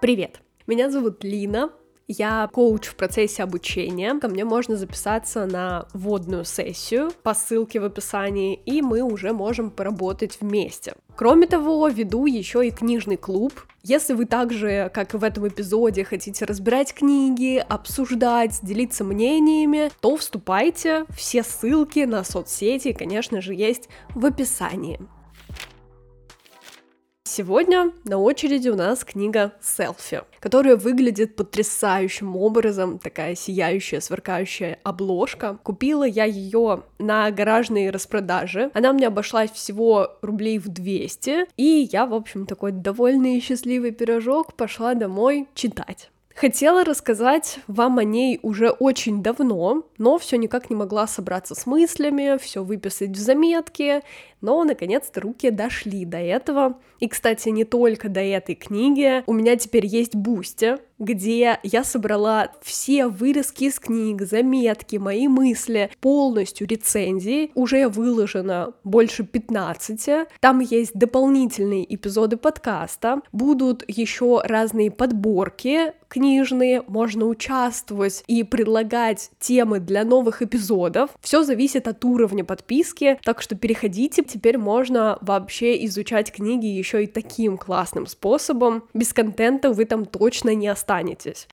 Привет! Меня зовут Лина, я коуч в процессе обучения. Ко мне можно записаться на вводную сессию по ссылке в описании, и мы уже можем поработать вместе. Кроме того, веду еще и книжный клуб. Если вы также, как и в этом эпизоде, хотите разбирать книги, обсуждать, делиться мнениями, то вступайте. Все ссылки на соцсети, конечно же, есть в описании. Сегодня на очереди у нас книга «Селфи», которая выглядит потрясающим образом, такая сияющая, сверкающая обложка. Купила я ее на гаражной распродаже. Она мне обошлась всего рублей в 200, и я, в общем, такой довольный и счастливый пирожок пошла домой читать. Хотела рассказать вам о ней уже очень давно, но все никак не могла собраться с мыслями, все выписать в заметки, но наконец-то руки дошли до этого. И, кстати, не только до этой книги. У меня теперь есть Boosty, где я собрала все вырезки из книг, заметки, мои мысли, полностью рецензии. Уже выложено больше 15. Там есть дополнительные эпизоды подкаста. Будут еще разные подборки книжные, можно участвовать и предлагать темы для новых эпизодов. Все зависит от уровня подписки, так что переходите теперь можно вообще изучать книги еще и таким классным способом. Без контента вы там точно не останетесь.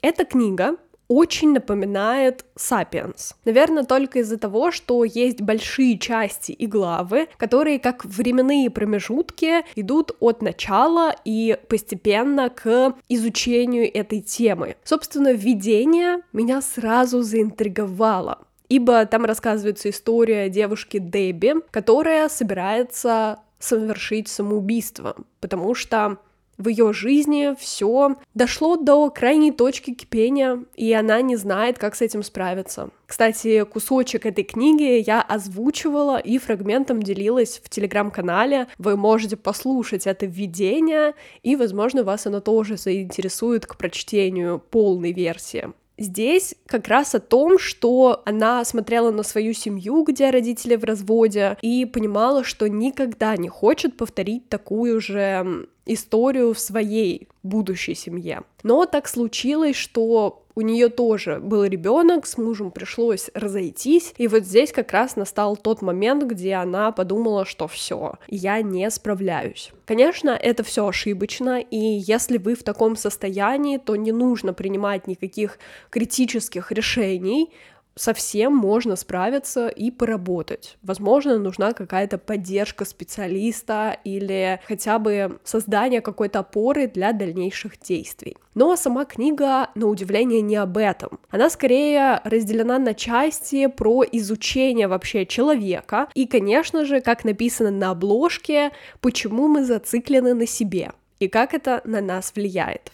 Эта книга очень напоминает «Сапиенс». Наверное, только из-за того, что есть большие части и главы, которые как временные промежутки идут от начала и постепенно к изучению этой темы. Собственно, введение меня сразу заинтриговало ибо там рассказывается история девушки Дебби, которая собирается совершить самоубийство, потому что в ее жизни все дошло до крайней точки кипения, и она не знает, как с этим справиться. Кстати, кусочек этой книги я озвучивала и фрагментом делилась в телеграм-канале. Вы можете послушать это введение, и, возможно, вас оно тоже заинтересует к прочтению полной версии. Здесь как раз о том, что она смотрела на свою семью, где родители в разводе, и понимала, что никогда не хочет повторить такую же историю в своей будущей семье. Но так случилось, что у нее тоже был ребенок, с мужем пришлось разойтись, и вот здесь как раз настал тот момент, где она подумала, что все, я не справляюсь. Конечно, это все ошибочно, и если вы в таком состоянии, то не нужно принимать никаких критических решений, совсем можно справиться и поработать. Возможно, нужна какая-то поддержка специалиста или хотя бы создание какой-то опоры для дальнейших действий. Но сама книга, на удивление, не об этом. Она скорее разделена на части про изучение вообще человека и, конечно же, как написано на обложке, почему мы зациклены на себе и как это на нас влияет.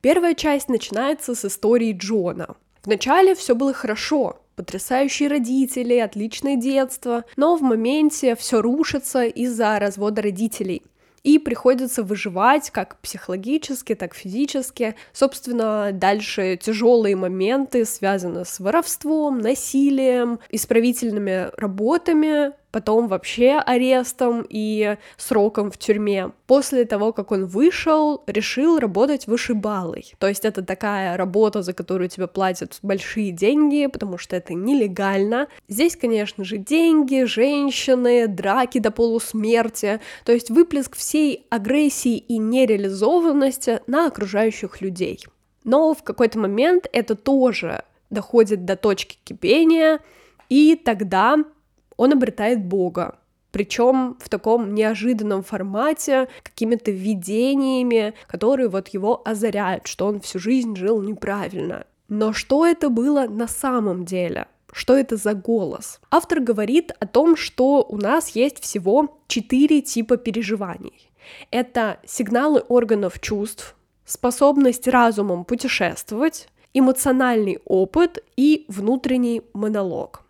Первая часть начинается с истории Джона. Вначале все было хорошо, потрясающие родители, отличное детство, но в моменте все рушится из-за развода родителей. И приходится выживать как психологически, так физически. Собственно, дальше тяжелые моменты связаны с воровством, насилием, исправительными работами, потом вообще арестом и сроком в тюрьме. После того, как он вышел, решил работать вышибалой. То есть это такая работа, за которую тебе платят большие деньги, потому что это нелегально. Здесь, конечно же, деньги, женщины, драки до полусмерти, то есть выплеск всей агрессии и нереализованности на окружающих людей. Но в какой-то момент это тоже доходит до точки кипения, и тогда он обретает Бога, причем в таком неожиданном формате, какими-то видениями, которые вот его озаряют, что он всю жизнь жил неправильно. Но что это было на самом деле? Что это за голос? Автор говорит о том, что у нас есть всего четыре типа переживаний. Это сигналы органов чувств, способность разумом путешествовать, эмоциональный опыт и внутренний монолог.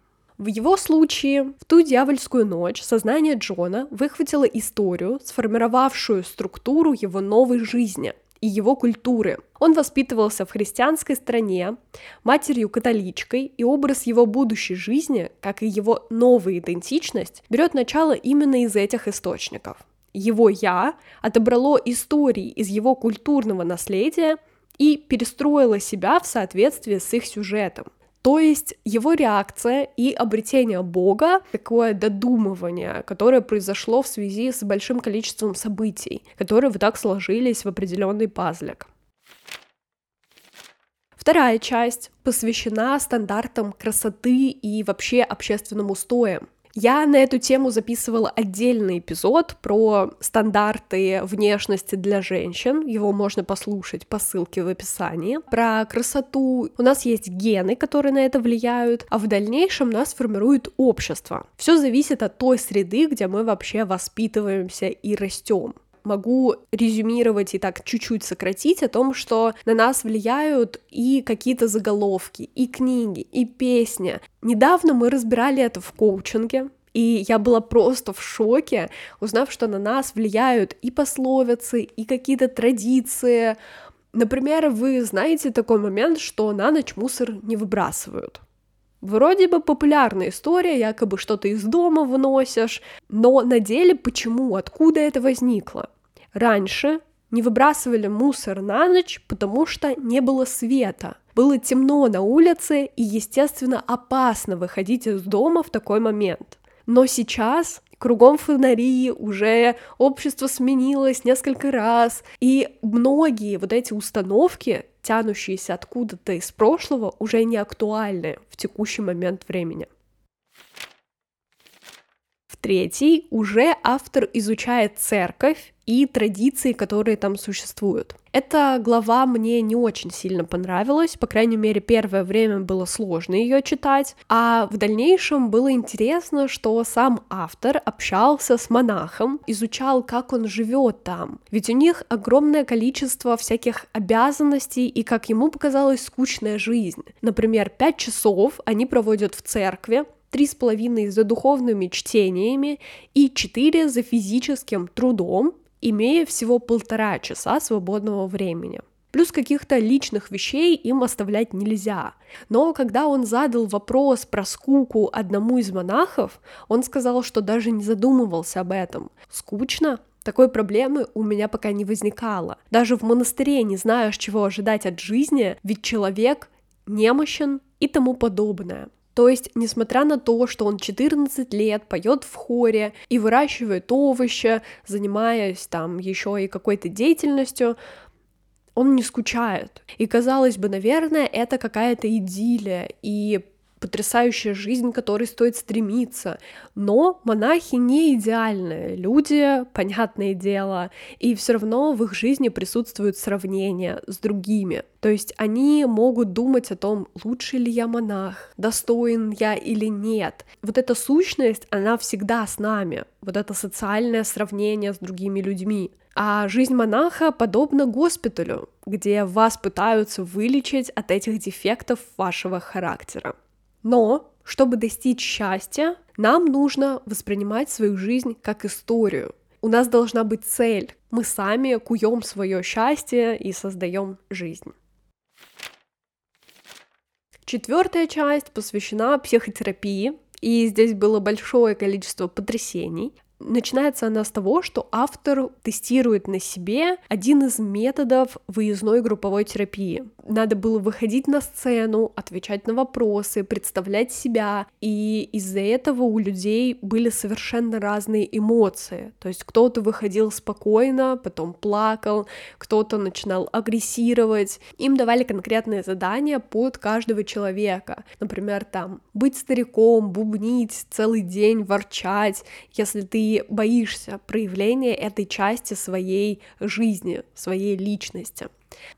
В его случае, в ту дьявольскую ночь сознание Джона выхватило историю, сформировавшую структуру его новой жизни и его культуры. Он воспитывался в христианской стране, матерью католичкой, и образ его будущей жизни, как и его новая идентичность, берет начало именно из этих источников. его «я» отобрало истории из его культурного наследия и перестроило себя в соответствии с их сюжетом. То есть его реакция и обретение Бога, такое додумывание, которое произошло в связи с большим количеством событий, которые вот так сложились в определенный пазлик. Вторая часть посвящена стандартам красоты и вообще общественным устоям. Я на эту тему записывала отдельный эпизод про стандарты внешности для женщин. Его можно послушать по ссылке в описании. Про красоту. У нас есть гены, которые на это влияют, а в дальнейшем нас формирует общество. Все зависит от той среды, где мы вообще воспитываемся и растем могу резюмировать и так чуть-чуть сократить о том, что на нас влияют и какие-то заголовки, и книги, и песни. Недавно мы разбирали это в коучинге, и я была просто в шоке, узнав, что на нас влияют и пословицы, и какие-то традиции. Например, вы знаете такой момент, что на ночь мусор не выбрасывают. Вроде бы популярная история, якобы что-то из дома выносишь, но на деле почему, откуда это возникло? Раньше не выбрасывали мусор на ночь, потому что не было света. Было темно на улице и, естественно, опасно выходить из дома в такой момент. Но сейчас кругом фонари, уже общество сменилось несколько раз, и многие вот эти установки тянущиеся откуда-то из прошлого, уже не актуальны в текущий момент времени. Третий уже автор изучает церковь и традиции, которые там существуют. Эта глава мне не очень сильно понравилась, по крайней мере, первое время было сложно ее читать, а в дальнейшем было интересно, что сам автор общался с монахом, изучал, как он живет там, ведь у них огромное количество всяких обязанностей и, как ему показалось, скучная жизнь. Например, пять часов они проводят в церкви, три с половиной за духовными чтениями и четыре за физическим трудом, имея всего полтора часа свободного времени. Плюс каких-то личных вещей им оставлять нельзя. Но когда он задал вопрос про скуку одному из монахов, он сказал, что даже не задумывался об этом. Скучно? Такой проблемы у меня пока не возникало. Даже в монастыре не знаешь, чего ожидать от жизни, ведь человек немощен и тому подобное. То есть, несмотря на то, что он 14 лет поет в хоре и выращивает овощи, занимаясь там еще и какой-то деятельностью, он не скучает. И казалось бы, наверное, это какая-то идиллия, и потрясающая жизнь, к которой стоит стремиться. Но монахи не идеальные люди, понятное дело, и все равно в их жизни присутствует сравнение с другими. То есть они могут думать о том, лучше ли я монах, достоин я или нет. Вот эта сущность, она всегда с нами, вот это социальное сравнение с другими людьми. А жизнь монаха подобна госпиталю, где вас пытаются вылечить от этих дефектов вашего характера. Но чтобы достичь счастья, нам нужно воспринимать свою жизнь как историю. У нас должна быть цель. Мы сами куем свое счастье и создаем жизнь. Четвертая часть посвящена психотерапии, и здесь было большое количество потрясений. Начинается она с того, что автор тестирует на себе один из методов выездной групповой терапии. Надо было выходить на сцену, отвечать на вопросы, представлять себя, и из-за этого у людей были совершенно разные эмоции. То есть кто-то выходил спокойно, потом плакал, кто-то начинал агрессировать. Им давали конкретные задания под каждого человека. Например, там быть стариком, бубнить целый день, ворчать, если ты боишься проявления этой части своей жизни, своей личности.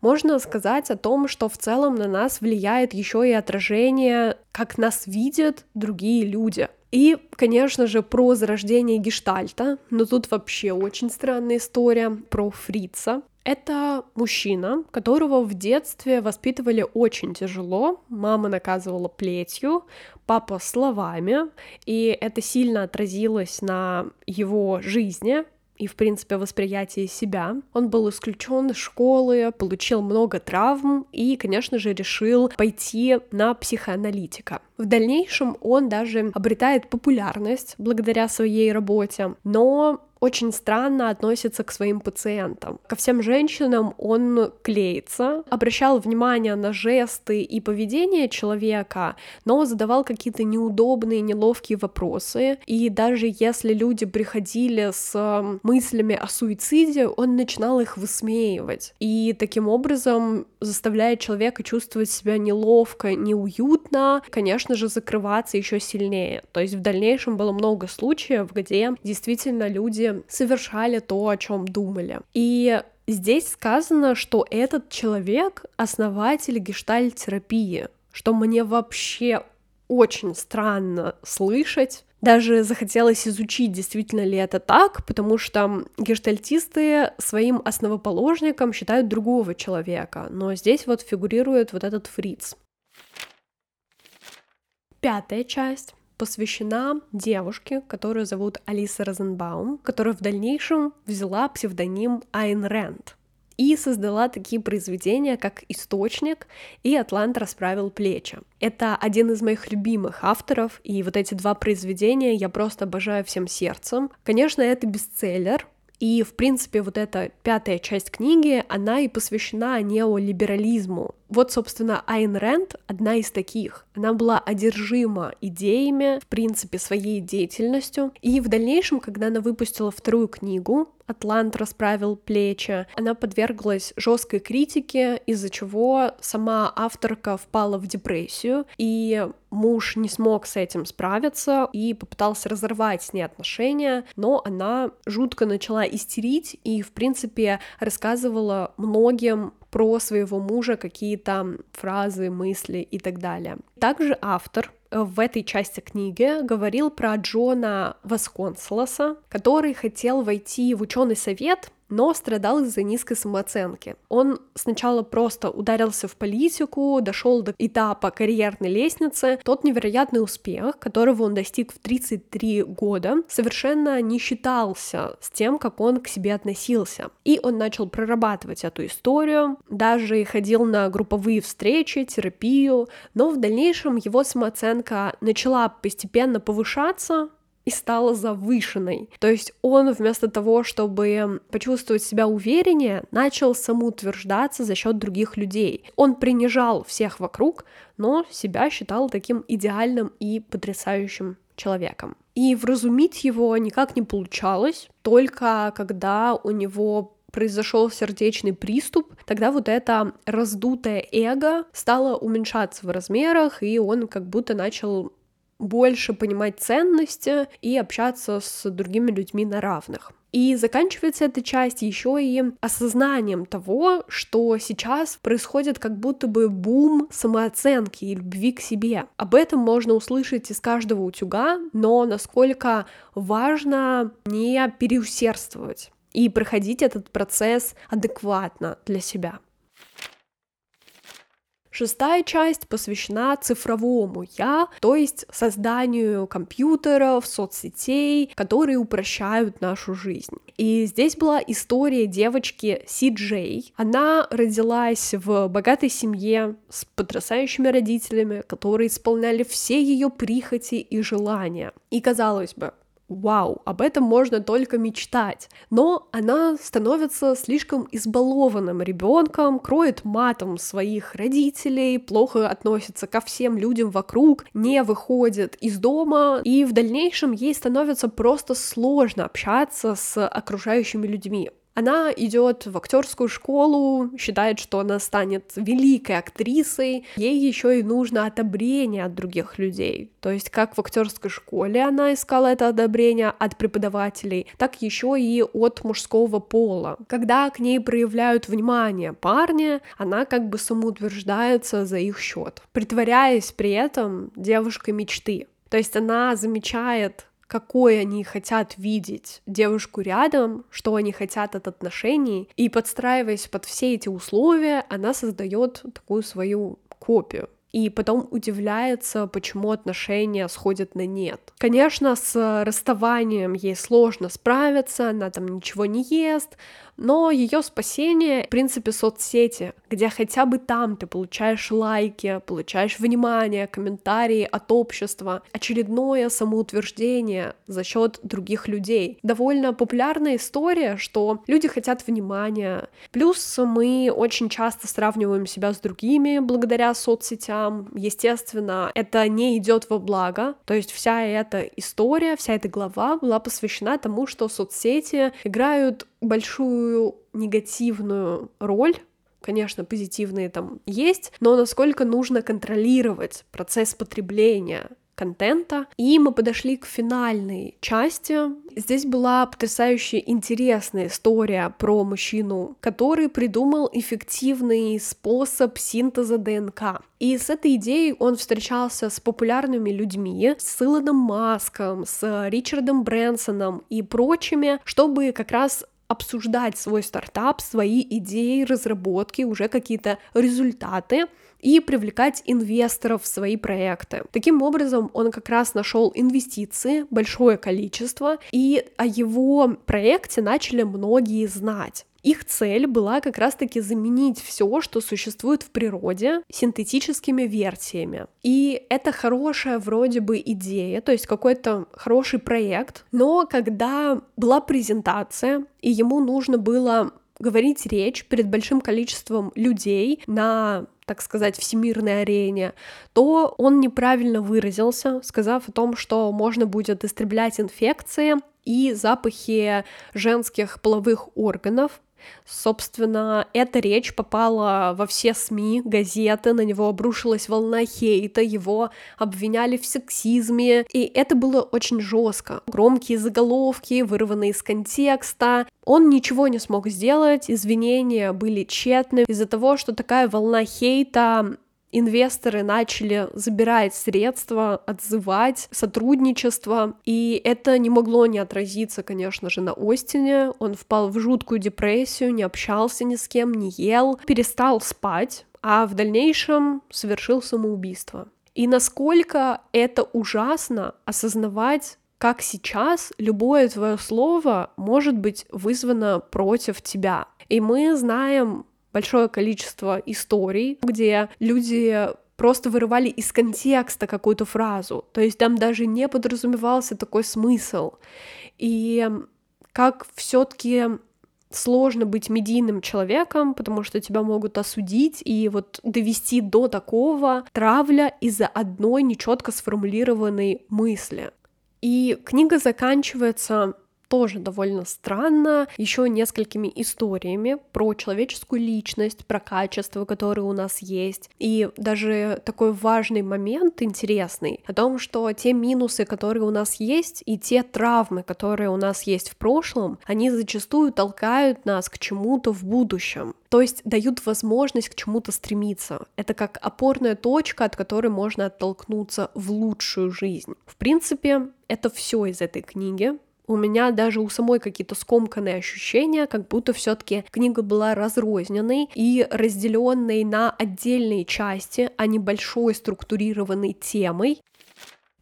Можно сказать о том, что в целом на нас влияет еще и отражение, как нас видят другие люди. И, конечно же, про зарождение гештальта, но тут вообще очень странная история про Фрица. Это мужчина, которого в детстве воспитывали очень тяжело. Мама наказывала плетью, папа словами, и это сильно отразилось на его жизни, и, в принципе, восприятие себя. Он был исключен из школы, получил много травм и, конечно же, решил пойти на психоаналитика. В дальнейшем он даже обретает популярность благодаря своей работе, но очень странно относится к своим пациентам. Ко всем женщинам он клеится, обращал внимание на жесты и поведение человека, но задавал какие-то неудобные, неловкие вопросы. И даже если люди приходили с мыслями о суициде, он начинал их высмеивать. И таким образом заставляет человека чувствовать себя неловко, неуютно, конечно же, закрываться еще сильнее. То есть в дальнейшем было много случаев, где действительно люди совершали то, о чем думали. И здесь сказано, что этот человек основатель гештальт-терапии, что мне вообще очень странно слышать. Даже захотелось изучить, действительно ли это так, потому что гештальтисты своим основоположником считают другого человека, но здесь вот фигурирует вот этот фриц. Пятая часть посвящена девушке, которую зовут Алиса Розенбаум, которая в дальнейшем взяла псевдоним Айн Рэнд и создала такие произведения, как «Источник» и «Атлант расправил плечи». Это один из моих любимых авторов, и вот эти два произведения я просто обожаю всем сердцем. Конечно, это бестселлер, и, в принципе, вот эта пятая часть книги, она и посвящена неолиберализму. Вот, собственно, Айн Рэнд одна из таких. Она была одержима идеями, в принципе, своей деятельностью. И в дальнейшем, когда она выпустила вторую книгу, Атлант расправил плечи. Она подверглась жесткой критике, из-за чего сама авторка впала в депрессию, и муж не смог с этим справиться и попытался разорвать с ней отношения, но она жутко начала истерить и, в принципе, рассказывала многим про своего мужа какие-то фразы, мысли и так далее. Также автор в этой части книги говорил про Джона Васконселоса, который хотел войти в ученый совет но страдал из-за низкой самооценки. Он сначала просто ударился в политику, дошел до этапа карьерной лестницы. Тот невероятный успех, которого он достиг в 33 года, совершенно не считался с тем, как он к себе относился. И он начал прорабатывать эту историю, даже ходил на групповые встречи, терапию, но в дальнейшем его самооценка начала постепенно повышаться, и стала завышенной. То есть он вместо того, чтобы почувствовать себя увереннее, начал самоутверждаться за счет других людей. Он принижал всех вокруг, но себя считал таким идеальным и потрясающим человеком. И вразумить его никак не получалось, только когда у него произошел сердечный приступ, тогда вот это раздутое эго стало уменьшаться в размерах, и он как будто начал больше понимать ценности и общаться с другими людьми на равных. И заканчивается эта часть еще и осознанием того, что сейчас происходит как будто бы бум самооценки и любви к себе. Об этом можно услышать из каждого утюга, но насколько важно не переусердствовать и проходить этот процесс адекватно для себя. Шестая часть посвящена цифровому «я», то есть созданию компьютеров, соцсетей, которые упрощают нашу жизнь. И здесь была история девочки Си Джей. Она родилась в богатой семье с потрясающими родителями, которые исполняли все ее прихоти и желания. И казалось бы, вау, об этом можно только мечтать. Но она становится слишком избалованным ребенком, кроет матом своих родителей, плохо относится ко всем людям вокруг, не выходит из дома, и в дальнейшем ей становится просто сложно общаться с окружающими людьми. Она идет в актерскую школу, считает, что она станет великой актрисой. Ей еще и нужно одобрение от других людей. То есть, как в актерской школе она искала это одобрение от преподавателей, так еще и от мужского пола. Когда к ней проявляют внимание парни, она как бы самоутверждается за их счет, притворяясь при этом девушкой мечты. То есть она замечает какой они хотят видеть девушку рядом, что они хотят от отношений, и подстраиваясь под все эти условия, она создает такую свою копию и потом удивляется, почему отношения сходят на нет. Конечно, с расставанием ей сложно справиться, она там ничего не ест, но ее спасение, в принципе, соцсети, где хотя бы там ты получаешь лайки, получаешь внимание, комментарии от общества, очередное самоутверждение за счет других людей. Довольно популярная история, что люди хотят внимания. Плюс мы очень часто сравниваем себя с другими благодаря соцсетям. Естественно, это не идет во благо. То есть вся эта история, вся эта глава была посвящена тому, что соцсети играют большую негативную роль конечно, позитивные там есть, но насколько нужно контролировать процесс потребления контента. И мы подошли к финальной части. Здесь была потрясающе интересная история про мужчину, который придумал эффективный способ синтеза ДНК. И с этой идеей он встречался с популярными людьми, с Илоном Маском, с Ричардом Брэнсоном и прочими, чтобы как раз обсуждать свой стартап, свои идеи, разработки, уже какие-то результаты и привлекать инвесторов в свои проекты. Таким образом, он как раз нашел инвестиции, большое количество, и о его проекте начали многие знать. Их цель была как раз-таки заменить все, что существует в природе, синтетическими версиями. И это хорошая вроде бы идея, то есть какой-то хороший проект, но когда была презентация, и ему нужно было говорить речь перед большим количеством людей на так сказать, всемирной арене, то он неправильно выразился, сказав о том, что можно будет истреблять инфекции и запахи женских половых органов, Собственно, эта речь попала во все СМИ, газеты, на него обрушилась волна хейта, его обвиняли в сексизме, и это было очень жестко. Громкие заголовки, вырванные из контекста. Он ничего не смог сделать, извинения были тщетны из-за того, что такая волна хейта инвесторы начали забирать средства, отзывать сотрудничество, и это не могло не отразиться, конечно же, на Остине. Он впал в жуткую депрессию, не общался ни с кем, не ел, перестал спать, а в дальнейшем совершил самоубийство. И насколько это ужасно осознавать как сейчас любое твое слово может быть вызвано против тебя. И мы знаем большое количество историй, где люди просто вырывали из контекста какую-то фразу, то есть там даже не подразумевался такой смысл. И как все-таки сложно быть медийным человеком, потому что тебя могут осудить и вот довести до такого травля из-за одной нечетко сформулированной мысли. И книга заканчивается тоже довольно странно, еще несколькими историями про человеческую личность, про качества, которые у нас есть. И даже такой важный момент интересный о том, что те минусы, которые у нас есть, и те травмы, которые у нас есть в прошлом, они зачастую толкают нас к чему-то в будущем. То есть дают возможность к чему-то стремиться. Это как опорная точка, от которой можно оттолкнуться в лучшую жизнь. В принципе, это все из этой книги у меня даже у самой какие-то скомканные ощущения, как будто все-таки книга была разрозненной и разделенной на отдельные части, а не большой структурированной темой.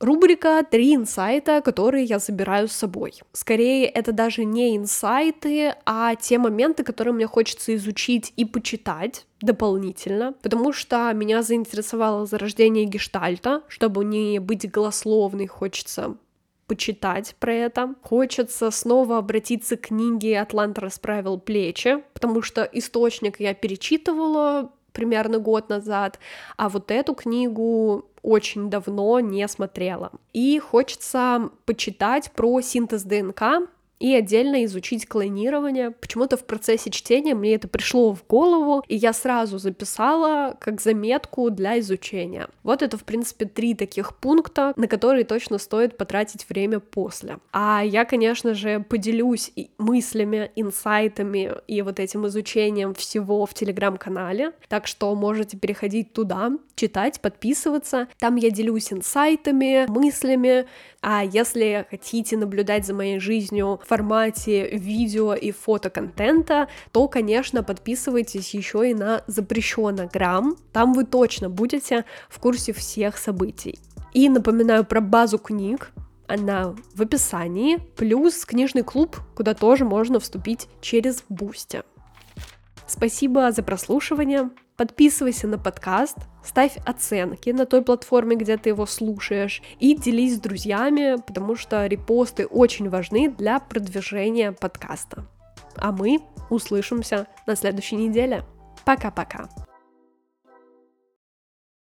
Рубрика «Три инсайта, которые я забираю с собой». Скорее, это даже не инсайты, а те моменты, которые мне хочется изучить и почитать дополнительно, потому что меня заинтересовало зарождение гештальта, чтобы не быть голословной, хочется почитать про это. Хочется снова обратиться к книге «Атлант расправил плечи», потому что источник я перечитывала примерно год назад, а вот эту книгу очень давно не смотрела. И хочется почитать про синтез ДНК, и отдельно изучить клонирование. Почему-то в процессе чтения мне это пришло в голову, и я сразу записала как заметку для изучения. Вот это, в принципе, три таких пункта, на которые точно стоит потратить время после. А я, конечно же, поделюсь мыслями, инсайтами и вот этим изучением всего в телеграм-канале, так что можете переходить туда, читать, подписываться. Там я делюсь инсайтами, мыслями, а если хотите наблюдать за моей жизнью в формате видео и фотоконтента, то, конечно, подписывайтесь еще и на запрещенный грамм. Там вы точно будете в курсе всех событий. И напоминаю про базу книг, она в описании, плюс книжный клуб, куда тоже можно вступить через Boosty. Спасибо за прослушивание. подписывайся на подкаст, ставь оценки на той платформе, где ты его слушаешь, и делись с друзьями, потому что репосты очень важны для продвижения подкаста. А мы услышимся на следующей неделе. Пока-пока.